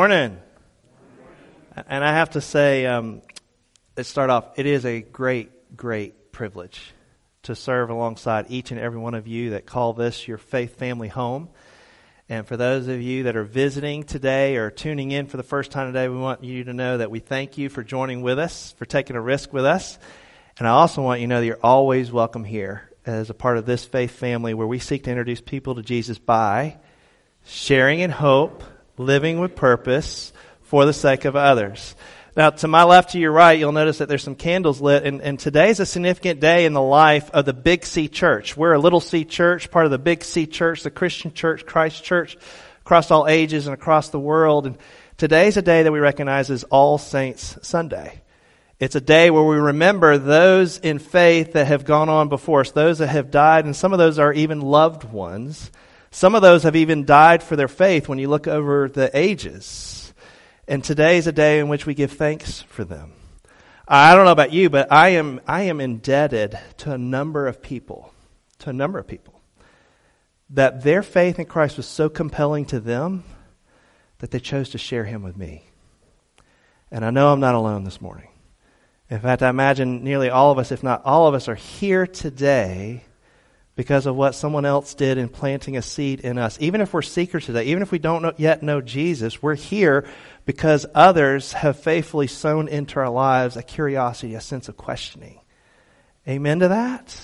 Morning. And I have to say, um, let's start off. It is a great, great privilege to serve alongside each and every one of you that call this your faith family home. And for those of you that are visiting today or tuning in for the first time today, we want you to know that we thank you for joining with us, for taking a risk with us. And I also want you to know that you're always welcome here as a part of this faith family where we seek to introduce people to Jesus by sharing in hope living with purpose for the sake of others. Now, to my left, to your right, you'll notice that there's some candles lit, and, and today is a significant day in the life of the Big C Church. We're a little C church, part of the Big C Church, the Christian church, Christ Church, across all ages and across the world. And today's a day that we recognize as All Saints Sunday. It's a day where we remember those in faith that have gone on before us, those that have died, and some of those are even loved ones some of those have even died for their faith when you look over the ages. And today is a day in which we give thanks for them. I don't know about you, but I am, I am indebted to a number of people, to a number of people, that their faith in Christ was so compelling to them that they chose to share him with me. And I know I'm not alone this morning. In fact, I imagine nearly all of us, if not all of us, are here today because of what someone else did in planting a seed in us. Even if we're seekers today, even if we don't know, yet know Jesus, we're here because others have faithfully sown into our lives a curiosity, a sense of questioning. Amen to that?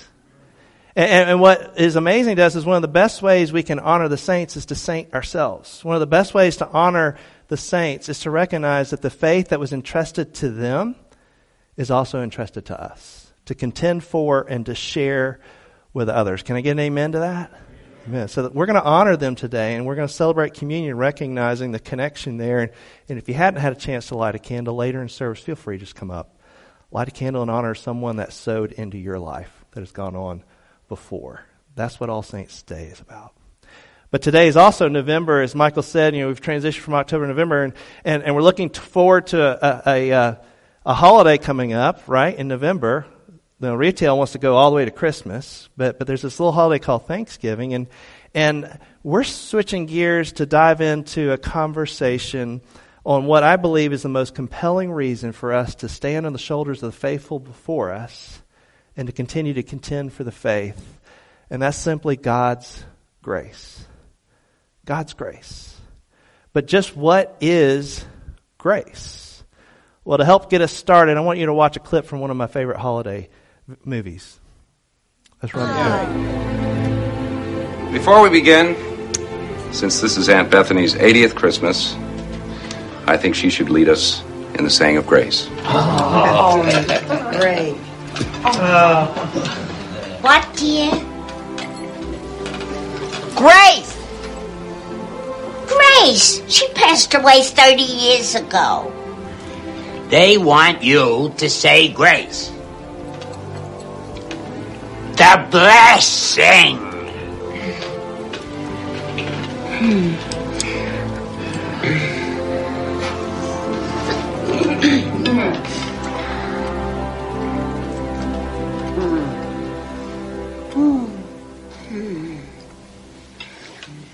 And, and, what is amazing to us is one of the best ways we can honor the saints is to saint ourselves. One of the best ways to honor the saints is to recognize that the faith that was entrusted to them is also entrusted to us. To contend for and to share with others. Can I get an amen to that? Amen. So we're going to honor them today, and we're going to celebrate communion, recognizing the connection there. And, and if you hadn't had a chance to light a candle later in service, feel free to just come up, light a candle, and honor someone that sowed into your life that has gone on before. That's what All Saints Day is about. But today is also November, as Michael said. You know, we've transitioned from October to November, and, and, and we're looking forward to a, a, a, a holiday coming up, right, in November the retail wants to go all the way to Christmas, but, but there's this little holiday called Thanksgiving, and, and we're switching gears to dive into a conversation on what I believe is the most compelling reason for us to stand on the shoulders of the faithful before us and to continue to contend for the faith. And that's simply God's grace. God's grace. But just what is grace? Well, to help get us started, I want you to watch a clip from one of my favorite holiday movies. Let's run the Before we begin, since this is Aunt Bethany's 80th Christmas, I think she should lead us in the saying of grace. Oh, great. Uh, what, dear? Grace! Grace! She passed away 30 years ago. They want you to say grace the blessing. Hmm.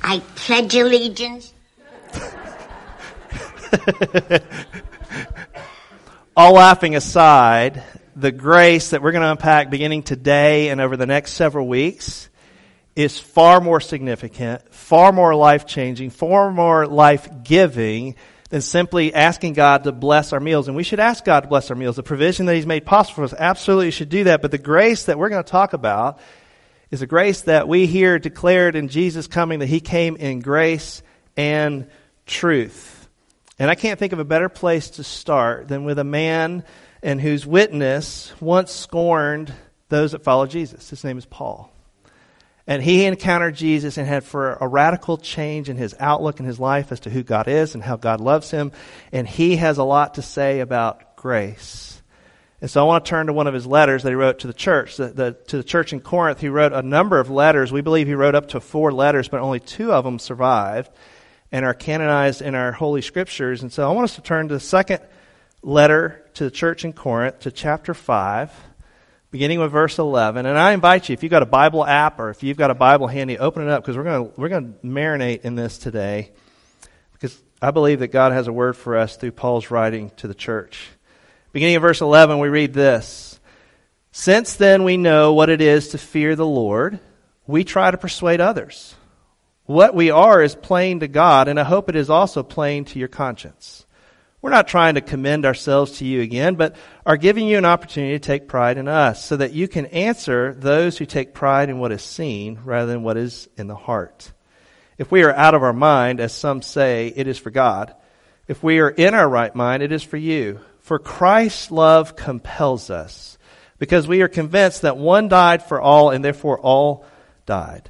I pledge allegiance. All laughing aside, the grace that we're going to unpack beginning today and over the next several weeks is far more significant, far more life changing, far more life giving than simply asking God to bless our meals. And we should ask God to bless our meals. The provision that He's made possible for us absolutely should do that. But the grace that we're going to talk about is a grace that we hear declared in Jesus coming that He came in grace and truth. And I can't think of a better place to start than with a man and whose witness once scorned those that follow Jesus. His name is Paul. And he encountered Jesus and had for a radical change in his outlook and his life as to who God is and how God loves him. And he has a lot to say about grace. And so I want to turn to one of his letters that he wrote to the church. The, the, to the church in Corinth, he wrote a number of letters. We believe he wrote up to four letters, but only two of them survived and are canonized in our Holy Scriptures. And so I want us to turn to the second letter to the church in Corinth, to chapter 5, beginning with verse 11. And I invite you, if you've got a Bible app or if you've got a Bible handy, open it up because we're going we're going to marinate in this today. because I believe that God has a word for us through Paul's writing to the church. Beginning of verse 11, we read this Since then we know what it is to fear the Lord, we try to persuade others. What we are is plain to God, and I hope it is also plain to your conscience. We're not trying to commend ourselves to you again, but are giving you an opportunity to take pride in us so that you can answer those who take pride in what is seen rather than what is in the heart. If we are out of our mind, as some say, it is for God. If we are in our right mind, it is for you. For Christ's love compels us, because we are convinced that one died for all, and therefore all died.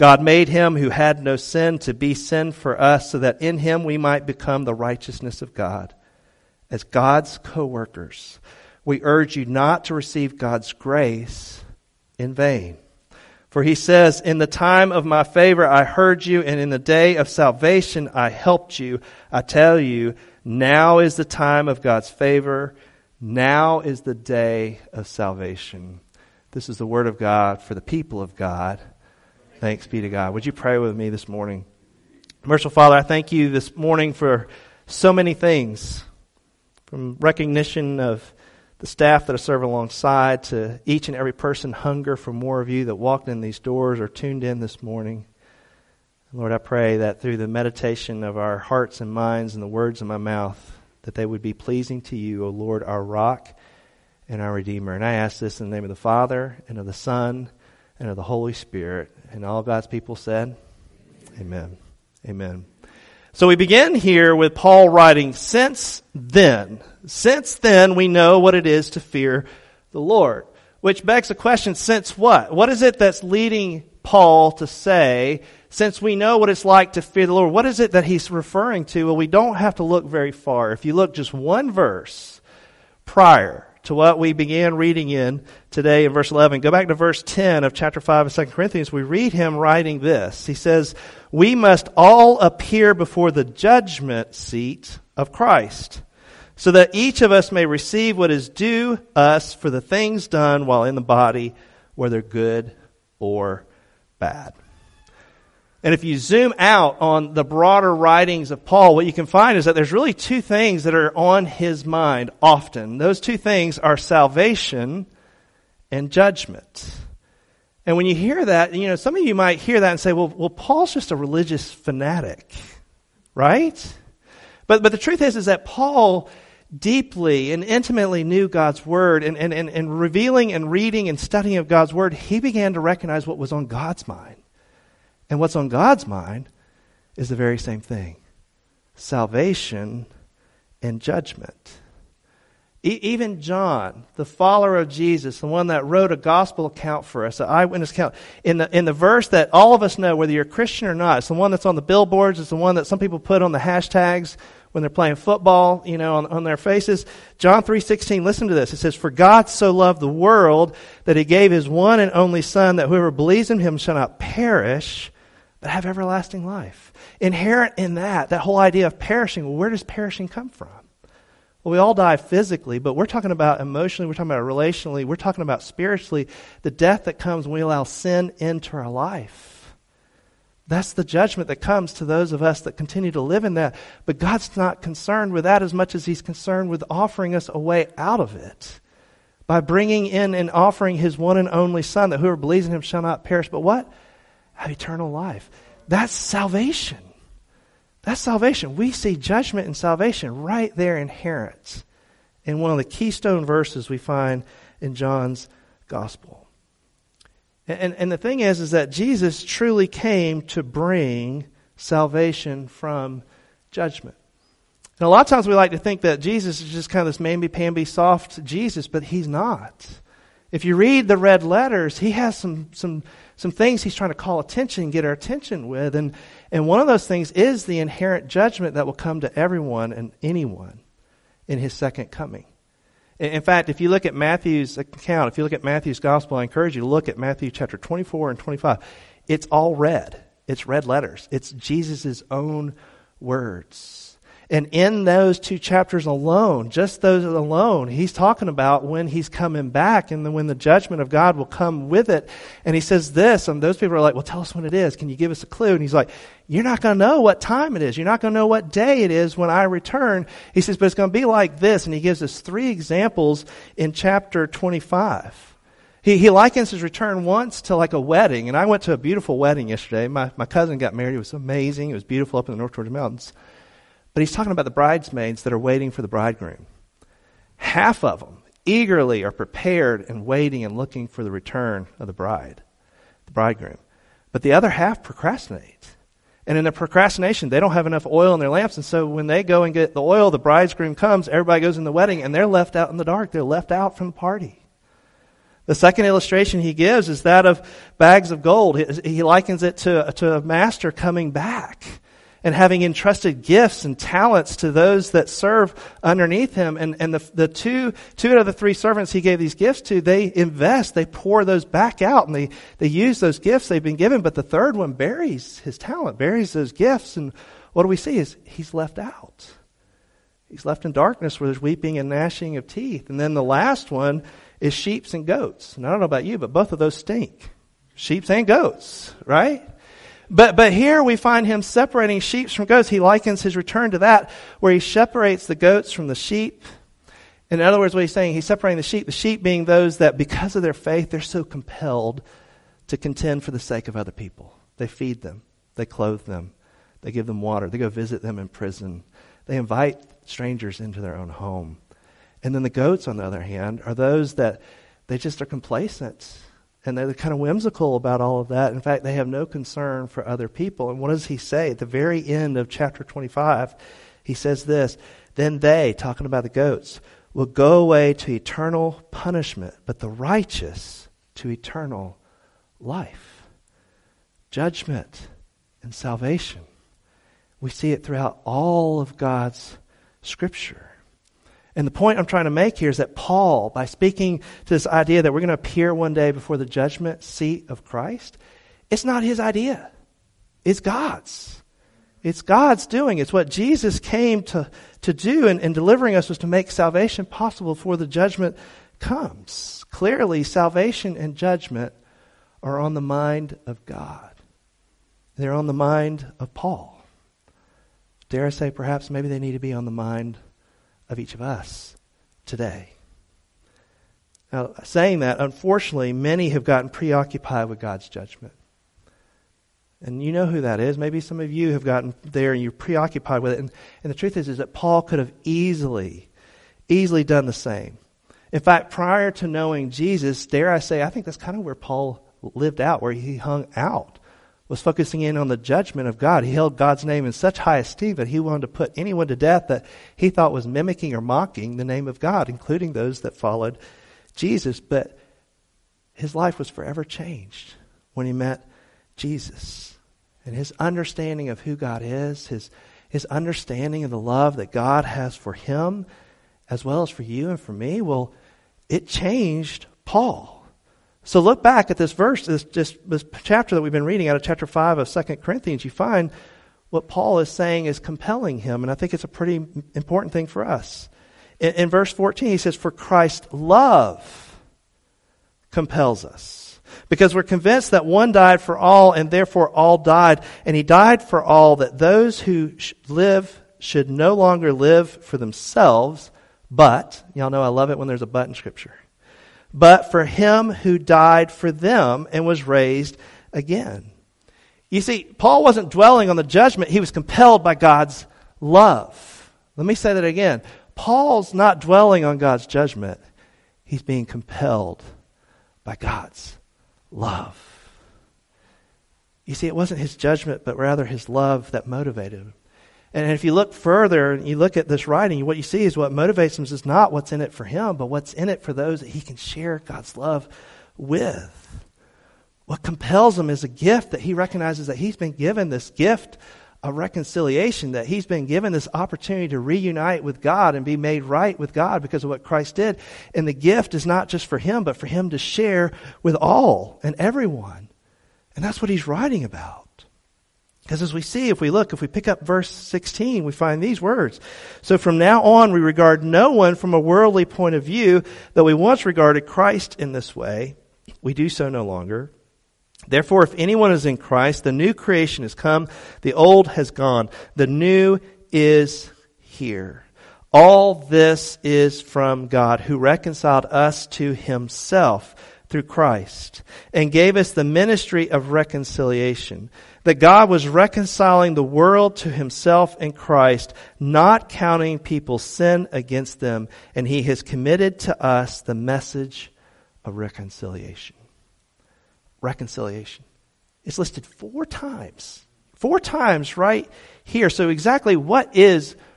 God made him who had no sin to be sin for us so that in him we might become the righteousness of God. As God's co-workers, we urge you not to receive God's grace in vain. For he says, In the time of my favor I heard you, and in the day of salvation I helped you. I tell you, now is the time of God's favor. Now is the day of salvation. This is the word of God for the people of God. Thanks be to God. Would you pray with me this morning? Merciful Father, I thank you this morning for so many things, from recognition of the staff that I serve alongside to each and every person hunger for more of you that walked in these doors or tuned in this morning. Lord, I pray that through the meditation of our hearts and minds and the words of my mouth, that they would be pleasing to you, O Lord, our rock and our Redeemer. And I ask this in the name of the Father and of the Son and of the Holy Spirit. And all God's people said, Amen. Amen. So we begin here with Paul writing, Since then, since then we know what it is to fear the Lord. Which begs the question, since what? What is it that's leading Paul to say, since we know what it's like to fear the Lord, what is it that he's referring to? Well, we don't have to look very far. If you look just one verse prior, to what we began reading in today in verse 11. Go back to verse 10 of chapter 5 of 2 Corinthians. We read him writing this. He says, We must all appear before the judgment seat of Christ, so that each of us may receive what is due us for the things done while in the body, whether good or bad. And if you zoom out on the broader writings of Paul, what you can find is that there's really two things that are on his mind often. Those two things are salvation and judgment. And when you hear that, you know, some of you might hear that and say, well, well, Paul's just a religious fanatic, right? But, but the truth is, is that Paul deeply and intimately knew God's Word and, and, and, and revealing and reading and studying of God's Word, he began to recognize what was on God's mind. And what's on God's mind is the very same thing salvation and judgment. E- even John, the follower of Jesus, the one that wrote a gospel account for us, an eyewitness account, in the, in the verse that all of us know, whether you're a Christian or not, it's the one that's on the billboards, it's the one that some people put on the hashtags when they're playing football, you know, on, on their faces. John 3.16, listen to this. It says, For God so loved the world that he gave his one and only Son, that whoever believes in him shall not perish, but have everlasting life. Inherent in that, that whole idea of perishing, well, where does perishing come from? Well, we all die physically, but we're talking about emotionally, we're talking about relationally, we're talking about spiritually, the death that comes when we allow sin into our life. That's the judgment that comes to those of us that continue to live in that. But God's not concerned with that as much as He's concerned with offering us a way out of it by bringing in and offering His one and only Son, that whoever believes in Him shall not perish, but what? Have eternal life. That's salvation. That's salvation. We see judgment and salvation right there inherent in one of the keystone verses we find in John's gospel. And, and the thing is, is that Jesus truly came to bring salvation from judgment. And a lot of times we like to think that Jesus is just kind of this mamby-pamby soft Jesus, but he's not. If you read the red letters, he has some, some, some things he's trying to call attention, get our attention with. And, and one of those things is the inherent judgment that will come to everyone and anyone in his second coming. In fact, if you look at Matthew's account, if you look at Matthew's gospel, I encourage you to look at Matthew chapter 24 and 25. It's all red. It's red letters. It's Jesus' own words. And in those two chapters alone, just those alone, he's talking about when he's coming back and when the judgment of God will come with it. And he says this, and those people are like, well, tell us when it is. Can you give us a clue? And he's like, you're not going to know what time it is. You're not going to know what day it is when I return. He says, but it's going to be like this. And he gives us three examples in chapter 25. He, he likens his return once to like a wedding. And I went to a beautiful wedding yesterday. My, my cousin got married. It was amazing. It was beautiful up in the North Georgia mountains. But he's talking about the bridesmaids that are waiting for the bridegroom. Half of them eagerly are prepared and waiting and looking for the return of the bride, the bridegroom. But the other half procrastinate. And in their procrastination, they don't have enough oil in their lamps. And so when they go and get the oil, the bridegroom comes, everybody goes in the wedding, and they're left out in the dark. They're left out from the party. The second illustration he gives is that of bags of gold. He likens it to, to a master coming back and having entrusted gifts and talents to those that serve underneath him. And, and the, the two, two out of the three servants he gave these gifts to, they invest, they pour those back out and they, they use those gifts they've been given. But the third one buries his talent, buries those gifts. And what do we see is he's left out. He's left in darkness where there's weeping and gnashing of teeth. And then the last one is sheep and goats. And I don't know about you, but both of those stink. Sheep and goats, right? But, but here we find him separating sheep from goats. He likens his return to that, where he separates the goats from the sheep. In other words, what he's saying, he's separating the sheep, the sheep being those that because of their faith, they're so compelled to contend for the sake of other people. They feed them, they clothe them, they give them water, they go visit them in prison, they invite strangers into their own home. And then the goats, on the other hand, are those that they just are complacent and they're kind of whimsical about all of that. In fact, they have no concern for other people. And what does he say? At the very end of chapter 25, he says this Then they, talking about the goats, will go away to eternal punishment, but the righteous to eternal life. Judgment and salvation. We see it throughout all of God's scripture. And the point I'm trying to make here is that Paul, by speaking to this idea that we're going to appear one day before the judgment seat of Christ, it's not his idea. It's God's. It's God's doing. It's what Jesus came to, to do in, in delivering us was to make salvation possible before the judgment comes. Clearly, salvation and judgment are on the mind of God. They're on the mind of Paul. Dare I say, perhaps maybe they need to be on the mind of each of us today. Now, saying that, unfortunately, many have gotten preoccupied with God's judgment. And you know who that is. Maybe some of you have gotten there and you're preoccupied with it. And, and the truth is, is that Paul could have easily, easily done the same. In fact, prior to knowing Jesus, dare I say, I think that's kind of where Paul lived out, where he hung out was focusing in on the judgment of God. He held God's name in such high esteem that he wanted to put anyone to death that he thought was mimicking or mocking the name of God, including those that followed Jesus. But his life was forever changed when he met Jesus. And his understanding of who God is, his, his understanding of the love that God has for him, as well as for you and for me, well, it changed Paul. So look back at this verse, this, just, this chapter that we've been reading out of chapter 5 of 2 Corinthians. You find what Paul is saying is compelling him, and I think it's a pretty important thing for us. In, in verse 14, he says, For Christ's love compels us. Because we're convinced that one died for all, and therefore all died. And he died for all, that those who live should no longer live for themselves, but, y'all know I love it when there's a but in Scripture but for him who died for them and was raised again. You see, Paul wasn't dwelling on the judgment, he was compelled by God's love. Let me say that again. Paul's not dwelling on God's judgment, He's being compelled by God's love. You see, it wasn't his judgment, but rather his love that motivated him. And if you look further and you look at this writing, what you see is what motivates him is not what's in it for him, but what's in it for those that he can share God's love with. What compels him is a gift that he recognizes that he's been given this gift of reconciliation, that he's been given this opportunity to reunite with God and be made right with God because of what Christ did. And the gift is not just for him, but for him to share with all and everyone. And that's what he's writing about. Because as we see, if we look, if we pick up verse 16, we find these words. So from now on, we regard no one from a worldly point of view, though we once regarded Christ in this way. We do so no longer. Therefore, if anyone is in Christ, the new creation has come, the old has gone, the new is here. All this is from God, who reconciled us to himself through Christ and gave us the ministry of reconciliation that God was reconciling the world to himself in Christ, not counting people's sin against them, and he has committed to us the message of reconciliation. Reconciliation. It's listed four times. Four times right here. So exactly what is reconciliation?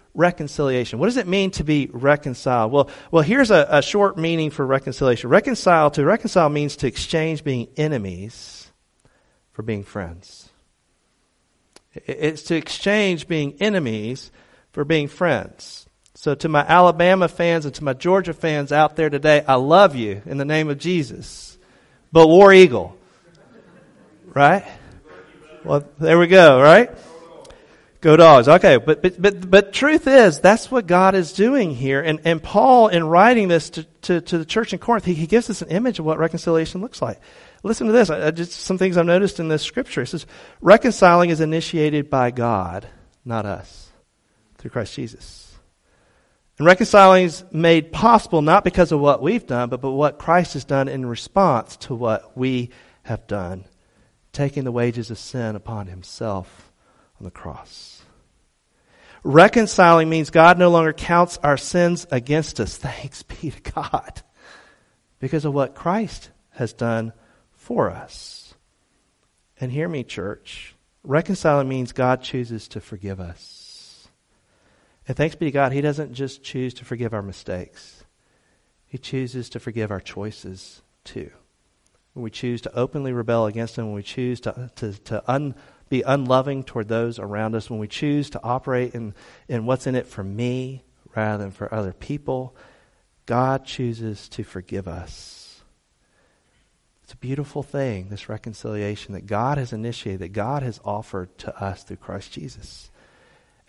What does it mean to be reconciled? Well, well, here's a, a short meaning for reconciliation. Reconcile to reconcile means to exchange being enemies for being friends. It's to exchange being enemies for being friends. So, to my Alabama fans and to my Georgia fans out there today, I love you in the name of Jesus. But War Eagle. Right? Well, there we go, right? Go dogs. Okay, but, but, but, but truth is, that's what God is doing here. And, and Paul, in writing this to, to, to the church in Corinth, he, he gives us an image of what reconciliation looks like. Listen to this. I, just some things I've noticed in this scripture. It says reconciling is initiated by God, not us, through Christ Jesus. And reconciling is made possible not because of what we've done, but, but what Christ has done in response to what we have done, taking the wages of sin upon himself on the cross. Reconciling means God no longer counts our sins against us. Thanks be to God. Because of what Christ has done for us. And hear me, church. Reconciling means God chooses to forgive us. And thanks be to God, He doesn't just choose to forgive our mistakes, He chooses to forgive our choices too. When we choose to openly rebel against Him, when we choose to, to, to un, be unloving toward those around us, when we choose to operate in, in what's in it for me rather than for other people, God chooses to forgive us. It's a beautiful thing, this reconciliation that God has initiated, that God has offered to us through Christ Jesus.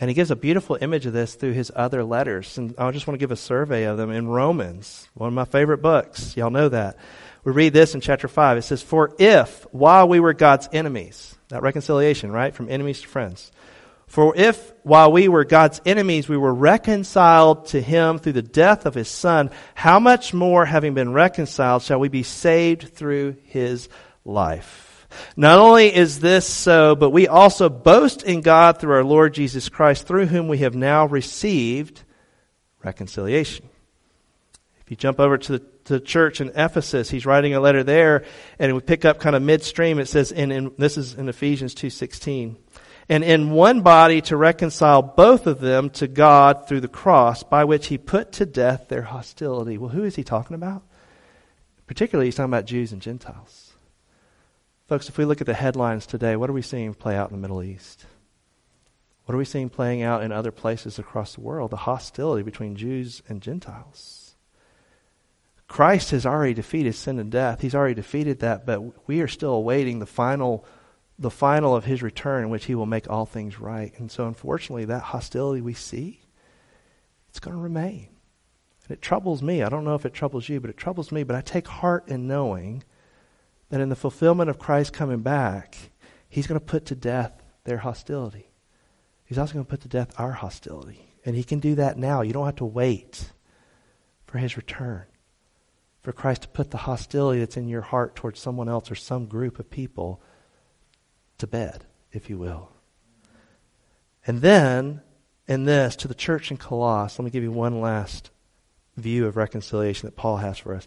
And he gives a beautiful image of this through his other letters. And I just want to give a survey of them in Romans, one of my favorite books. Y'all know that. We read this in chapter 5. It says, For if, while we were God's enemies, that reconciliation, right? From enemies to friends. For if, while we were God's enemies, we were reconciled to him through the death of his son, how much more, having been reconciled, shall we be saved through his life? Not only is this so, but we also boast in God through our Lord Jesus Christ, through whom we have now received reconciliation. If you jump over to the, to the church in Ephesus, he's writing a letter there, and we pick up kind of midstream. It says, in, in this is in Ephesians two sixteen and in one body to reconcile both of them to God through the cross, by which he put to death their hostility. Well, who is he talking about? Particularly, he's talking about Jews and Gentiles. Folks, if we look at the headlines today, what are we seeing play out in the Middle East? What are we seeing playing out in other places across the world? The hostility between Jews and Gentiles. Christ has already defeated sin and death. He's already defeated that, but we are still awaiting the final the final of his return in which he will make all things right. And so, unfortunately, that hostility we see, it's going to remain. And it troubles me. I don't know if it troubles you, but it troubles me. But I take heart in knowing that in the fulfillment of Christ coming back, he's going to put to death their hostility. He's also going to put to death our hostility. And he can do that now. You don't have to wait for his return. For Christ to put the hostility that's in your heart towards someone else or some group of people to bed, if you will. And then, in this, to the church in Colossus, let me give you one last view of reconciliation that Paul has for us.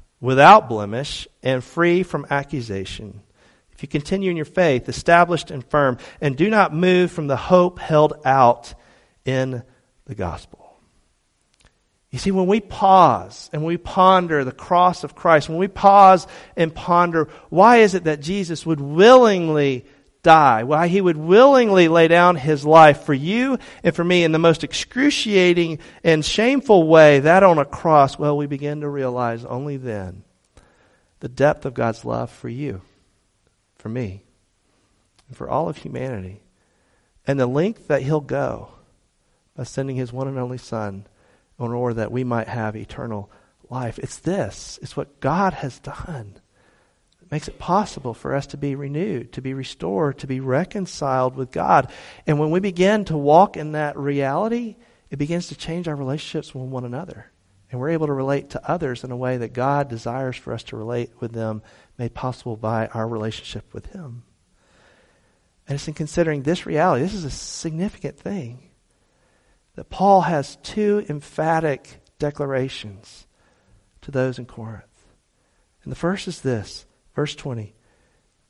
without blemish and free from accusation. If you continue in your faith, established and firm, and do not move from the hope held out in the gospel. You see, when we pause and we ponder the cross of Christ, when we pause and ponder why is it that Jesus would willingly die, why he would willingly lay down his life for you and for me in the most excruciating and shameful way, that on a cross, well, we begin to realize only then the depth of God's love for you, for me, and for all of humanity, and the length that he'll go by sending his one and only Son in order that we might have eternal life. It's this, it's what God has done makes it possible for us to be renewed, to be restored, to be reconciled with God. And when we begin to walk in that reality, it begins to change our relationships with one another. And we're able to relate to others in a way that God desires for us to relate with them, made possible by our relationship with Him. And it's in considering this reality, this is a significant thing, that Paul has two emphatic declarations to those in Corinth. And the first is this Verse 20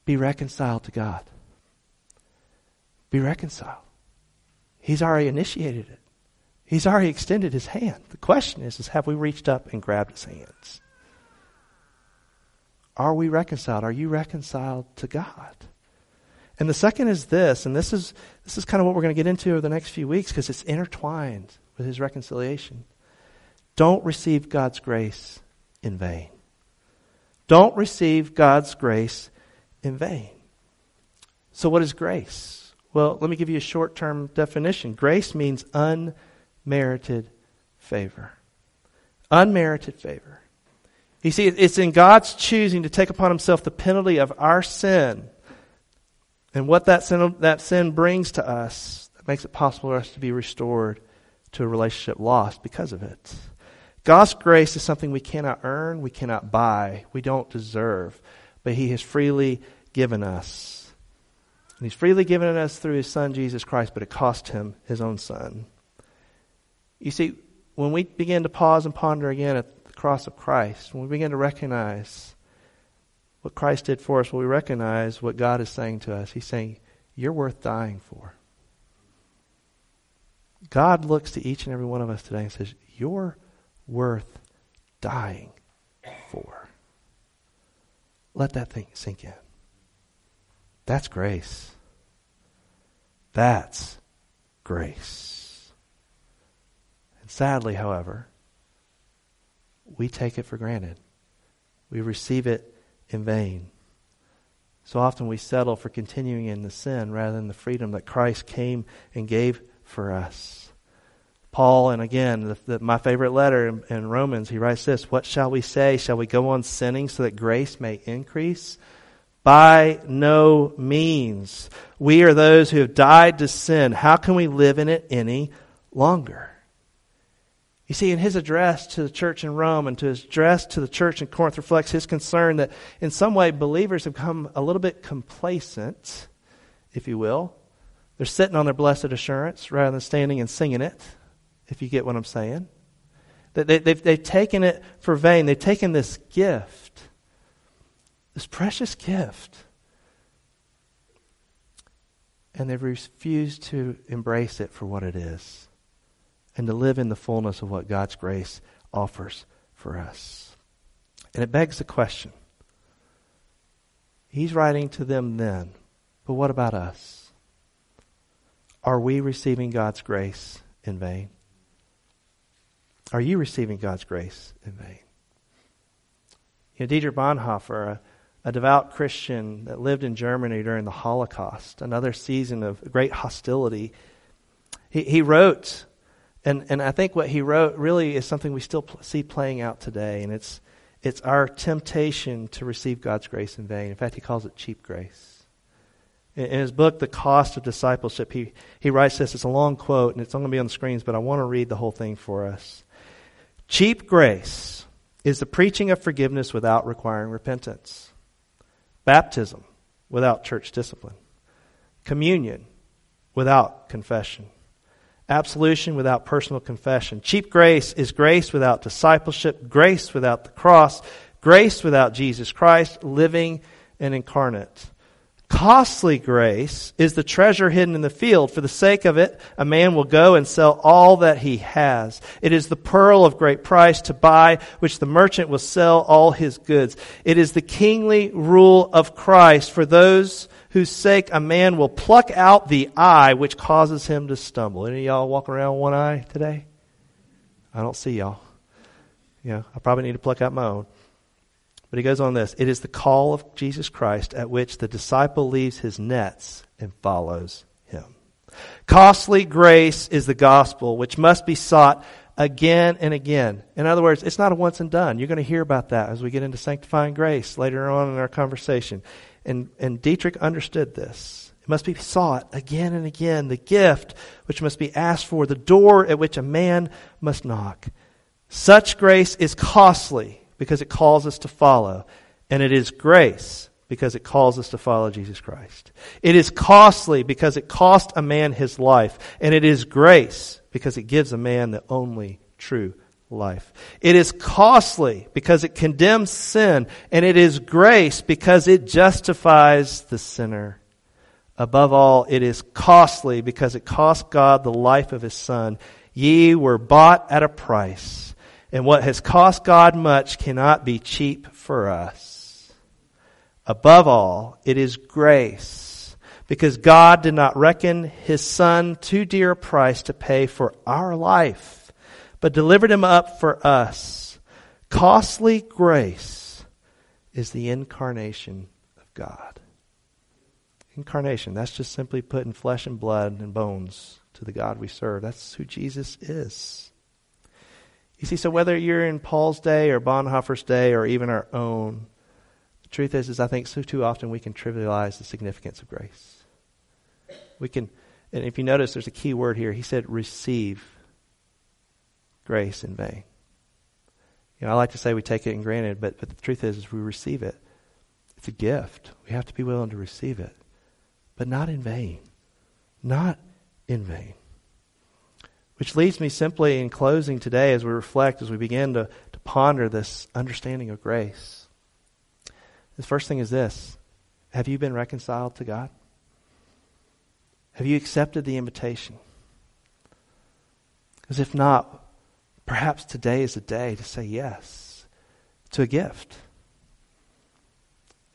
Be reconciled to God. Be reconciled. He's already initiated it. He's already extended his hand. The question is, is have we reached up and grabbed his hands? Are we reconciled? Are you reconciled to God? And the second is this, and this is this is kind of what we're going to get into over the next few weeks because it's intertwined with his reconciliation. Don't receive God's grace in vain. Don't receive God's grace in vain. So, what is grace? Well, let me give you a short term definition. Grace means unmerited favor. Unmerited favor. You see, it's in God's choosing to take upon himself the penalty of our sin and what that sin, that sin brings to us that makes it possible for us to be restored to a relationship lost because of it. God's grace is something we cannot earn, we cannot buy, we don't deserve, but He has freely given us. And He's freely given it us through His Son, Jesus Christ, but it cost Him His own Son. You see, when we begin to pause and ponder again at the cross of Christ, when we begin to recognize what Christ did for us, when we recognize what God is saying to us, He's saying, You're worth dying for. God looks to each and every one of us today and says, You're worth dying for. Let that thing sink in. That's grace. That's grace. And sadly, however, we take it for granted. We receive it in vain. So often we settle for continuing in the sin rather than the freedom that Christ came and gave for us. Paul, and again, the, the, my favorite letter in, in Romans, he writes this What shall we say? Shall we go on sinning so that grace may increase? By no means. We are those who have died to sin. How can we live in it any longer? You see, in his address to the church in Rome and to his address to the church in Corinth reflects his concern that in some way believers have become a little bit complacent, if you will. They're sitting on their blessed assurance rather than standing and singing it if you get what I'm saying. They, they, they've, they've taken it for vain. They've taken this gift, this precious gift, and they've refused to embrace it for what it is and to live in the fullness of what God's grace offers for us. And it begs the question. He's writing to them then, but what about us? Are we receiving God's grace in vain? Are you receiving God's grace in vain? You know, Dietrich Bonhoeffer, a, a devout Christian that lived in Germany during the Holocaust, another season of great hostility, he, he wrote, and, and I think what he wrote really is something we still see playing out today, and it's, It's our temptation to receive God's grace in vain. In fact, he calls it cheap grace. In, in his book, The Cost of Discipleship, he, he writes this. It's a long quote, and it's not going to be on the screens, but I want to read the whole thing for us. Cheap grace is the preaching of forgiveness without requiring repentance, baptism without church discipline, communion without confession absolution without personal confession. Cheap grace is grace without discipleship, grace without the cross, grace without Jesus Christ, living and incarnate. Costly grace is the treasure hidden in the field. For the sake of it, a man will go and sell all that he has. It is the pearl of great price to buy, which the merchant will sell all his goods. It is the kingly rule of Christ for those whose sake a man will pluck out the eye which causes him to stumble. Any of y'all walk around one eye today? I don't see y'all. Yeah, I probably need to pluck out my own. But he goes on this It is the call of Jesus Christ at which the disciple leaves his nets and follows him. Costly grace is the gospel, which must be sought again and again. In other words, it's not a once and done. You're going to hear about that as we get into sanctifying grace later on in our conversation. And, and Dietrich understood this. It must be sought again and again, the gift which must be asked for, the door at which a man must knock. Such grace is costly because it calls us to follow, and it is grace because it calls us to follow Jesus Christ. It is costly because it cost a man his life, and it is grace because it gives a man the only true life. It is costly because it condemns sin, and it is grace because it justifies the sinner. Above all, it is costly because it cost God the life of his Son. Ye were bought at a price, and what has cost God much cannot be cheap for us. Above all, it is grace because God did not reckon his Son too dear a price to pay for our life but delivered him up for us. Costly grace is the incarnation of God. Incarnation, that's just simply putting flesh and blood and bones to the God we serve. That's who Jesus is. You see, so whether you're in Paul's day or Bonhoeffer's day or even our own, the truth is, is I think so too often we can trivialize the significance of grace. We can, and if you notice, there's a key word here. He said, receive grace in vain. You know, I like to say we take it in granted, but, but the truth is, is we receive it. It's a gift. We have to be willing to receive it, but not in vain. Not in vain. Which leads me simply in closing today as we reflect, as we begin to, to ponder this understanding of grace. The first thing is this Have you been reconciled to God? Have you accepted the invitation? Because if not, Perhaps today is a day to say yes to a gift.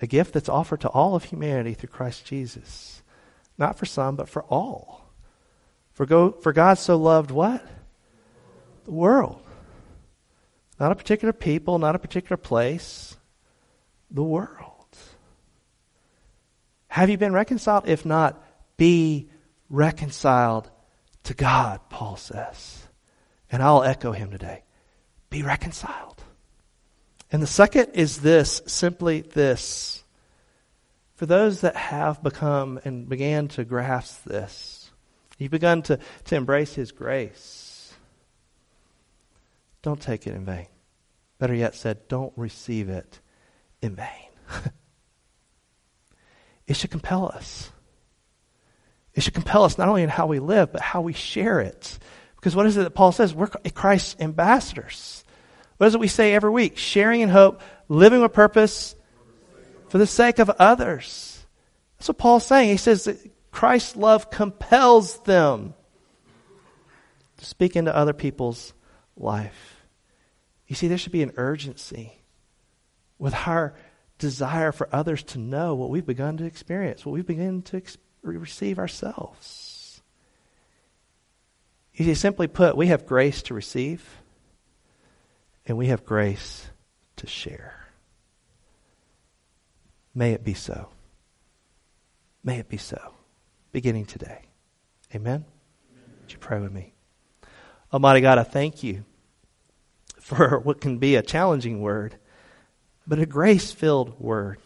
A gift that's offered to all of humanity through Christ Jesus. Not for some, but for all. For, go, for God so loved what? The world. Not a particular people, not a particular place. The world. Have you been reconciled? If not, be reconciled to God, Paul says. And I'll echo him today be reconciled. And the second is this simply this. For those that have become and began to grasp this, you've begun to, to embrace His grace. Don't take it in vain. Better yet said, don't receive it in vain. it should compel us. It should compel us not only in how we live, but how we share it. Because what is it that Paul says? We're Christ's ambassadors. What is it we say every week? Sharing in hope, living with purpose for the sake of others. That's what Paul's saying. He says Christ's love compels them to speak into other people's life. You see, there should be an urgency with our desire for others to know what we've begun to experience, what we've begun to ex- receive ourselves. You see, simply put, we have grace to receive and we have grace to share. May it be so. May it be so. Beginning today. Amen? Would you pray with me? Almighty God, I thank you for what can be a challenging word, but a grace filled word.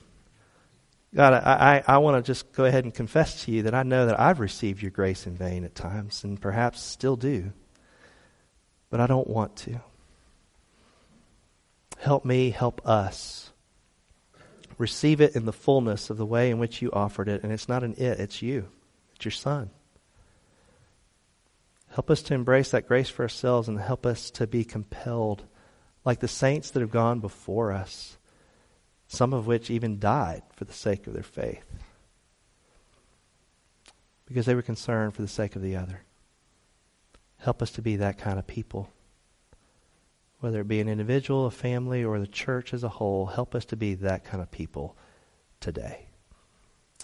God, I, I, I want to just go ahead and confess to you that I know that I've received your grace in vain at times and perhaps still do, but I don't want to. Help me, help us. Receive it in the fullness of the way in which you offered it. And it's not an it, it's you, it's your son. Help us to embrace that grace for ourselves and help us to be compelled, like the saints that have gone before us, some of which even died for the sake of their faith, because they were concerned for the sake of the other. Help us to be that kind of people. Whether it be an individual, a family, or the church as a whole, help us to be that kind of people today.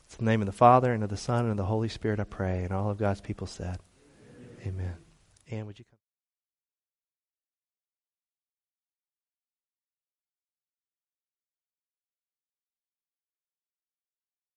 It's in the name of the Father, and of the Son, and of the Holy Spirit I pray. And all of God's people said, Amen. And would you come?